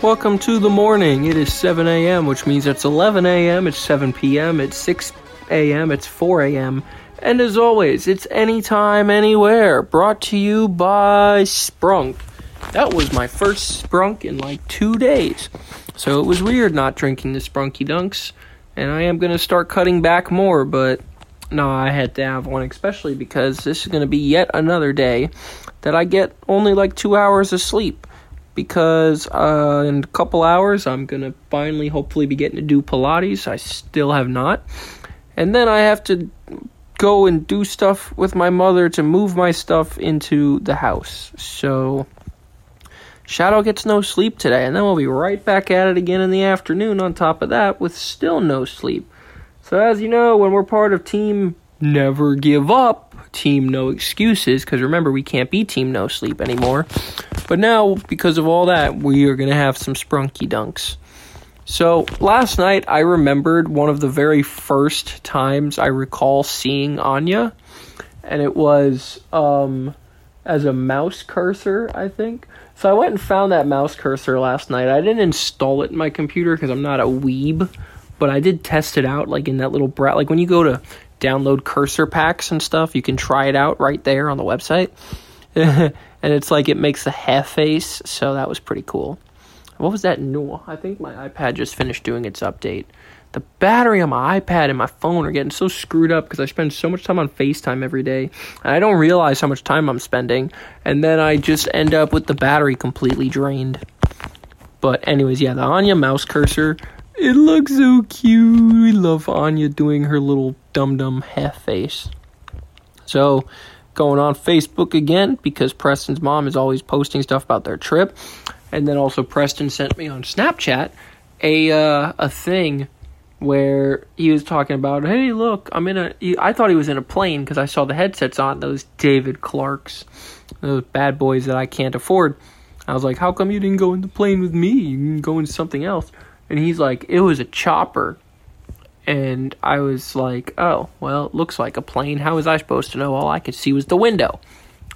Welcome to the morning. It is 7 a.m., which means it's 11 a.m., it's 7 p.m., it's 6 a.m., it's 4 a.m. And as always, it's anytime, anywhere. Brought to you by Sprunk. That was my first Sprunk in like two days. So it was weird not drinking the Sprunky Dunks. And I am going to start cutting back more, but no, I had to have one, especially because this is going to be yet another day that I get only like two hours of sleep. Because uh, in a couple hours, I'm going to finally, hopefully, be getting to do Pilates. I still have not. And then I have to go and do stuff with my mother to move my stuff into the house. So. Shadow gets no sleep today, and then we'll be right back at it again in the afternoon on top of that with still no sleep. So, as you know, when we're part of Team Never Give Up, Team No Excuses, because remember, we can't be Team No Sleep anymore. But now, because of all that, we are going to have some sprunky dunks. So, last night I remembered one of the very first times I recall seeing Anya, and it was um, as a mouse cursor, I think. So I went and found that mouse cursor last night. I didn't install it in my computer because I'm not a weeb, but I did test it out like in that little brat. Like when you go to download cursor packs and stuff, you can try it out right there on the website. and it's like it makes a half face, so that was pretty cool. What was that new? I think my iPad just finished doing its update the battery on my iPad and my phone are getting so screwed up because I spend so much time on FaceTime every day. And I don't realize how much time I'm spending. And then I just end up with the battery completely drained. But, anyways, yeah, the Anya mouse cursor. It looks so cute. We love Anya doing her little dum dum half face. So, going on Facebook again because Preston's mom is always posting stuff about their trip. And then also, Preston sent me on Snapchat a uh, a thing where he was talking about, hey, look, I'm in a. I thought he was in a plane because I saw the headsets on those David Clarks, those bad boys that I can't afford. I was like, how come you didn't go in the plane with me? You can go into something else. And he's like, it was a chopper. And I was like, oh, well, it looks like a plane. How was I supposed to know? All I could see was the window.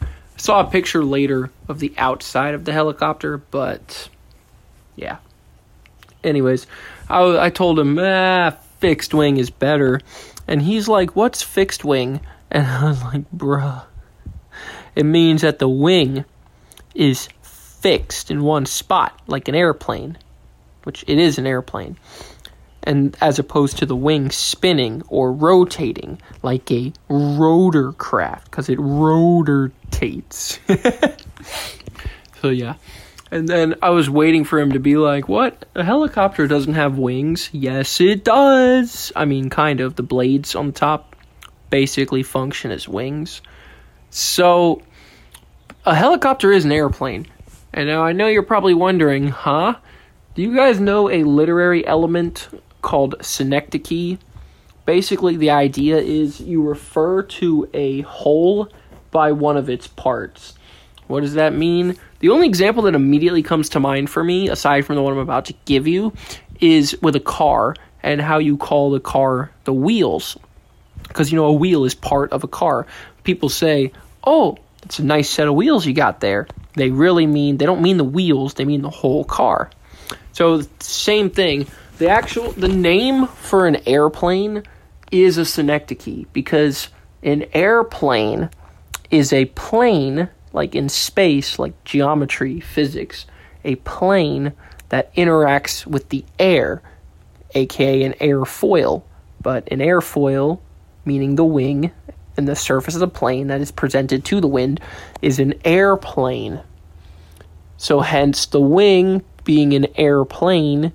I saw a picture later of the outside of the helicopter, but yeah. Anyways, I, I told him, ah, fixed wing is better. And he's like, what's fixed wing? And I was like, bruh. It means that the wing is fixed in one spot, like an airplane, which it is an airplane. And as opposed to the wing spinning or rotating like a rotor craft, because it rotates. so, yeah. And then I was waiting for him to be like, What? A helicopter doesn't have wings. Yes, it does. I mean, kind of. The blades on the top basically function as wings. So, a helicopter is an airplane. And now I know you're probably wondering, huh? Do you guys know a literary element called synecdoche? Basically, the idea is you refer to a whole by one of its parts. What does that mean? The only example that immediately comes to mind for me, aside from the one I'm about to give you, is with a car and how you call the car the wheels. Because, you know, a wheel is part of a car. People say, oh, it's a nice set of wheels you got there. They really mean, they don't mean the wheels, they mean the whole car. So, same thing. The actual, the name for an airplane is a synecdoche because an airplane is a plane like in space, like geometry, physics, a plane that interacts with the air, aka an airfoil. But an airfoil, meaning the wing and the surface of the plane that is presented to the wind, is an airplane. So, hence, the wing being an airplane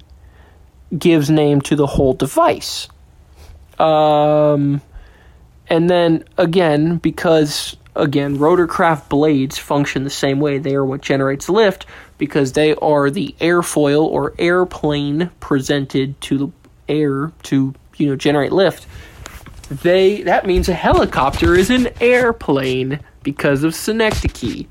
gives name to the whole device. Um, and then again, because Again, rotorcraft blades function the same way. They are what generates lift because they are the airfoil or airplane presented to the air to, you know, generate lift. They that means a helicopter is an airplane because of synecdoche.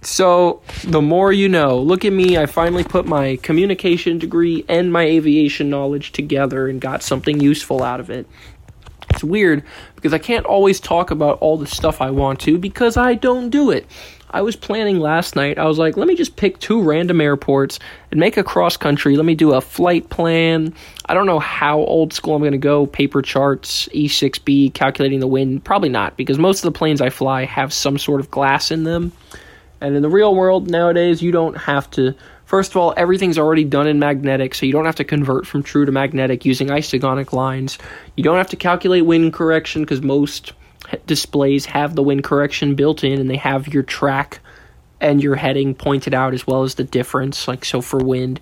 So, the more you know. Look at me, I finally put my communication degree and my aviation knowledge together and got something useful out of it. It's weird because I can't always talk about all the stuff I want to because I don't do it. I was planning last night. I was like, let me just pick two random airports and make a cross country. Let me do a flight plan. I don't know how old school I'm going to go. Paper charts, E6B, calculating the wind. Probably not, because most of the planes I fly have some sort of glass in them. And in the real world nowadays, you don't have to. First of all, everything's already done in magnetic, so you don't have to convert from true to magnetic using isogonic lines. You don't have to calculate wind correction because most displays have the wind correction built in and they have your track and your heading pointed out as well as the difference like so for wind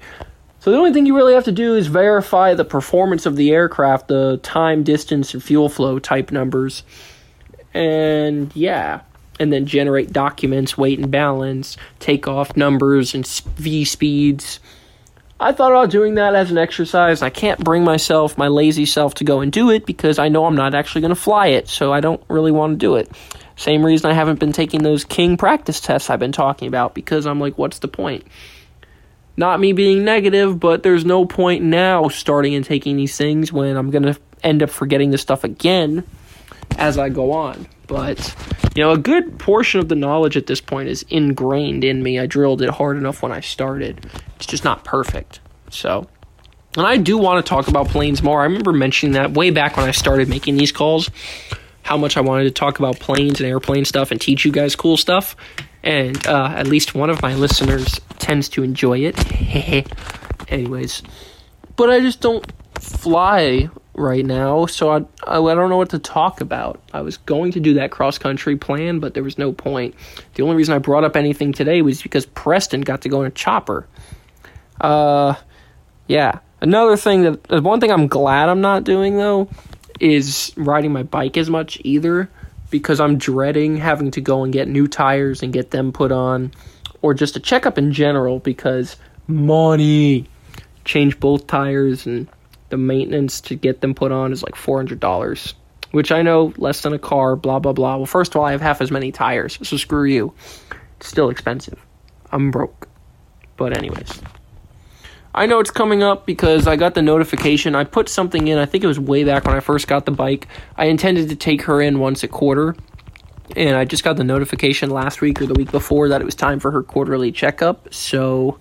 so the only thing you really have to do is verify the performance of the aircraft the time distance and fuel flow type numbers and yeah and then generate documents weight and balance takeoff numbers and v speeds I thought about doing that as an exercise. I can't bring myself, my lazy self, to go and do it because I know I'm not actually going to fly it, so I don't really want to do it. Same reason I haven't been taking those King practice tests I've been talking about because I'm like, what's the point? Not me being negative, but there's no point now starting and taking these things when I'm going to end up forgetting this stuff again as I go on. But, you know, a good portion of the knowledge at this point is ingrained in me. I drilled it hard enough when I started. It's just not perfect. So, and I do want to talk about planes more. I remember mentioning that way back when I started making these calls, how much I wanted to talk about planes and airplane stuff and teach you guys cool stuff. And uh, at least one of my listeners tends to enjoy it. Anyways, but I just don't fly right now, so I, I, I don't know what to talk about. I was going to do that cross country plan, but there was no point. The only reason I brought up anything today was because Preston got to go in a chopper. Uh, yeah. Another thing that one thing I'm glad I'm not doing though is riding my bike as much either because I'm dreading having to go and get new tires and get them put on or just a checkup in general because money change both tires and the maintenance to get them put on is like $400, which I know less than a car, blah, blah, blah. Well, first of all, I have half as many tires, so screw you. It's still expensive. I'm broke. But, anyways. I know it's coming up because I got the notification. I put something in, I think it was way back when I first got the bike. I intended to take her in once a quarter. And I just got the notification last week or the week before that it was time for her quarterly checkup. So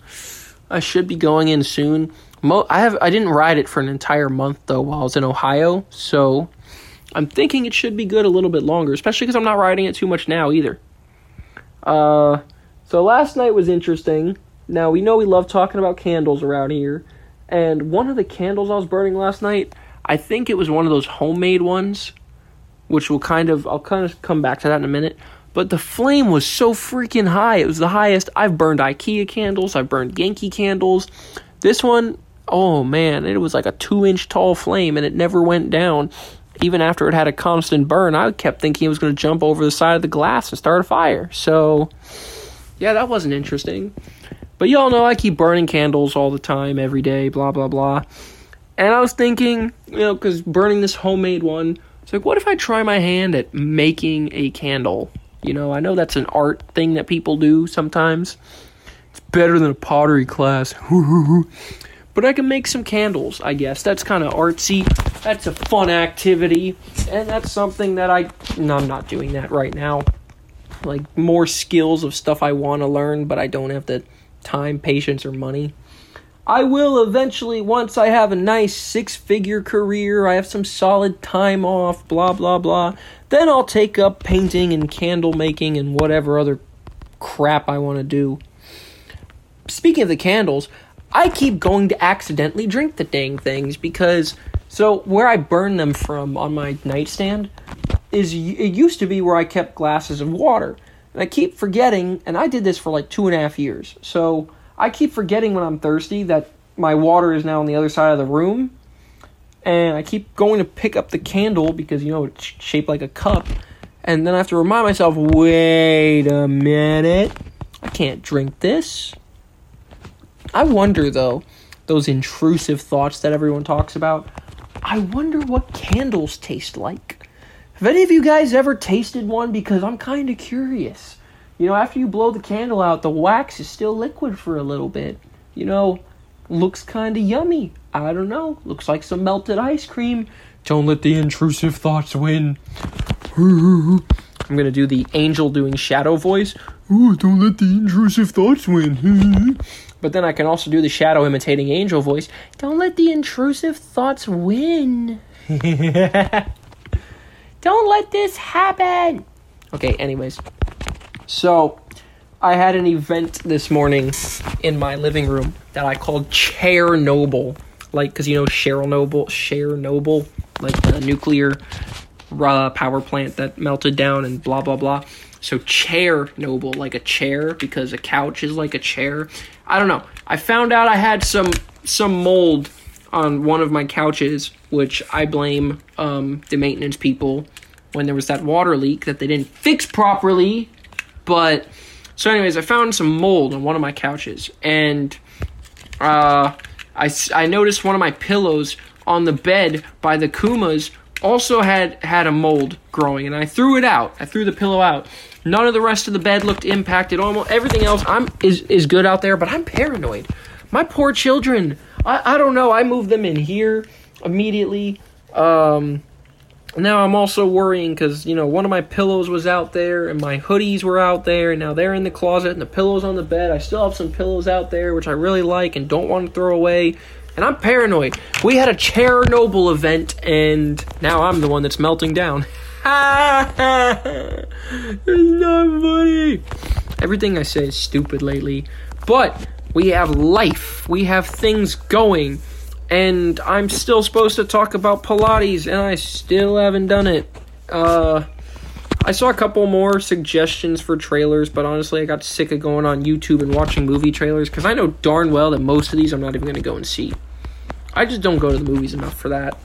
I should be going in soon. Mo- I have I didn't ride it for an entire month though while I was in Ohio, so I'm thinking it should be good a little bit longer, especially because I'm not riding it too much now either. Uh, so last night was interesting. Now we know we love talking about candles around here, and one of the candles I was burning last night, I think it was one of those homemade ones, which will kind of I'll kind of come back to that in a minute. But the flame was so freaking high. It was the highest. I've burned IKEA candles. I've burned Yankee candles. This one oh man, it was like a two inch tall flame and it never went down. Even after it had a constant burn, I kept thinking it was going to jump over the side of the glass and start a fire. So, yeah, that wasn't interesting. But y'all know I keep burning candles all the time, every day, blah, blah, blah. And I was thinking, you know, because burning this homemade one, it's like, what if I try my hand at making a candle? You know, I know that's an art thing that people do sometimes. It's better than a pottery class. But I can make some candles, I guess. That's kind of artsy. That's a fun activity. And that's something that I. No, I'm not doing that right now. Like, more skills of stuff I want to learn, but I don't have the time, patience, or money. I will eventually, once I have a nice six figure career, I have some solid time off, blah, blah, blah. Then I'll take up painting and candle making and whatever other crap I want to do. Speaking of the candles, I keep going to accidentally drink the dang things because so where I burn them from on my nightstand is it used to be where I kept glasses of water. And I keep forgetting, and I did this for like two and a half years. So I keep forgetting when I'm thirsty that my water is now on the other side of the room. And I keep going to pick up the candle because, you know, it's shaped like a cup. And then I have to remind myself wait a minute. I can't drink this. I wonder though, those intrusive thoughts that everyone talks about. I wonder what candles taste like. Have any of you guys ever tasted one? Because I'm kind of curious. You know, after you blow the candle out, the wax is still liquid for a little bit. You know, looks kind of yummy. I don't know. Looks like some melted ice cream. Don't let the intrusive thoughts win. I'm gonna do the angel doing shadow voice. Ooh, don't let the intrusive thoughts win. but then I can also do the shadow imitating angel voice. Don't let the intrusive thoughts win. don't let this happen. Okay, anyways. So, I had an event this morning in my living room that I called Chairnobyl. Like, because you know Chernobyl, Cher Noble, like the nuclear uh, power plant that melted down and blah blah blah. So Chairnobyl, like a chair, because a couch is like a chair. I don't know. I found out I had some some mold on one of my couches, which I blame um, the maintenance people when there was that water leak that they didn't fix properly. But so, anyways, I found some mold on one of my couches, and uh, I I noticed one of my pillows on the bed by the Kumas also had had a mold growing, and I threw it out. I threw the pillow out. None of the rest of the bed looked impacted. Almost everything else I'm is is good out there, but I'm paranoid. My poor children. I, I don't know. I moved them in here immediately. Um, now I'm also worrying because you know one of my pillows was out there and my hoodies were out there and now they're in the closet and the pillows on the bed. I still have some pillows out there which I really like and don't want to throw away. And I'm paranoid. We had a Chernobyl event and now I'm the one that's melting down. it's not funny. Everything I say is stupid lately. But we have life. We have things going. And I'm still supposed to talk about Pilates, and I still haven't done it. Uh, I saw a couple more suggestions for trailers, but honestly, I got sick of going on YouTube and watching movie trailers because I know darn well that most of these I'm not even going to go and see. I just don't go to the movies enough for that.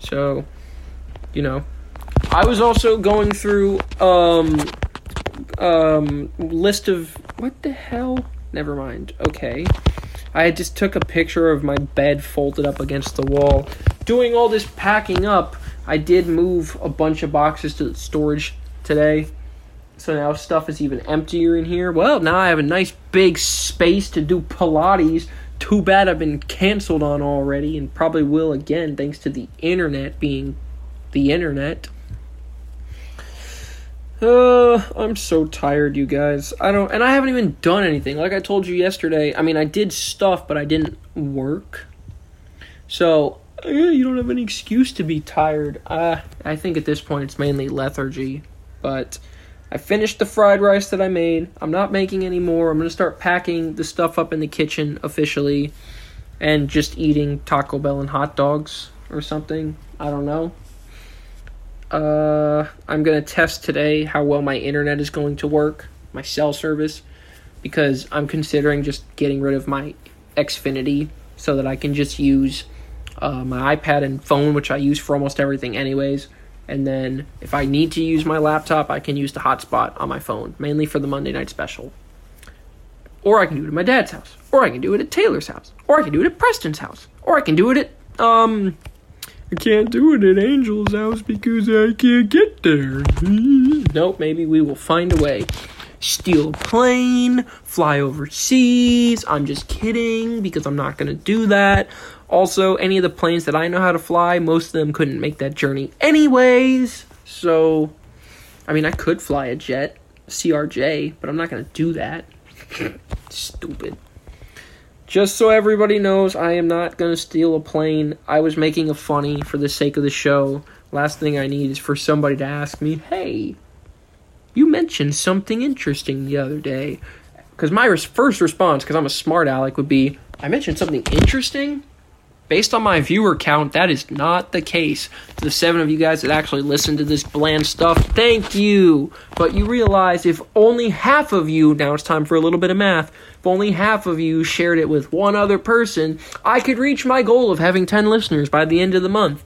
So, you know, I was also going through um um list of what the hell? Never mind. Okay. I just took a picture of my bed folded up against the wall. Doing all this packing up, I did move a bunch of boxes to the storage today. So now stuff is even emptier in here. Well, now I have a nice big space to do Pilates. Too bad I've been canceled on already and probably will again thanks to the internet being the internet. Uh, I'm so tired, you guys. I don't, and I haven't even done anything. Like I told you yesterday, I mean, I did stuff, but I didn't work. So, you don't have any excuse to be tired. Uh, I think at this point it's mainly lethargy. But I finished the fried rice that I made. I'm not making any more. I'm going to start packing the stuff up in the kitchen officially and just eating Taco Bell and hot dogs or something. I don't know. Uh, I'm gonna test today how well my internet is going to work, my cell service, because I'm considering just getting rid of my Xfinity so that I can just use uh, my iPad and phone, which I use for almost everything, anyways. And then if I need to use my laptop, I can use the hotspot on my phone, mainly for the Monday night special. Or I can do it at my dad's house, or I can do it at Taylor's house, or I can do it at Preston's house, or I can do it at um I can't do it at Angel's house because I can't get there. nope, maybe we will find a way. Steal a plane, fly overseas. I'm just kidding because I'm not to do that. Also, any of the planes that I know how to fly, most of them couldn't make that journey anyways. So, I mean, I could fly a jet, CRJ, but I'm not to do that. Stupid. Just so everybody knows, I am not going to steal a plane. I was making a funny for the sake of the show. Last thing I need is for somebody to ask me, hey, you mentioned something interesting the other day. Because my res- first response, because I'm a smart aleck, would be, I mentioned something interesting? Based on my viewer count, that is not the case. The seven of you guys that actually listen to this bland stuff, thank you. But you realize if only half of you, now it's time for a little bit of math, if only half of you shared it with one other person, I could reach my goal of having 10 listeners by the end of the month.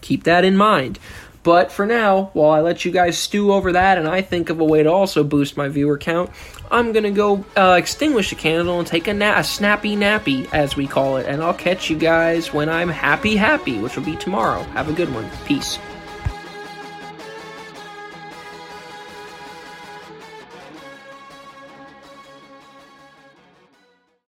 Keep that in mind. But for now, while I let you guys stew over that and I think of a way to also boost my viewer count, I'm gonna go uh, extinguish a candle and take a, na- a snappy nappy, as we call it. And I'll catch you guys when I'm happy, happy, which will be tomorrow. Have a good one. Peace.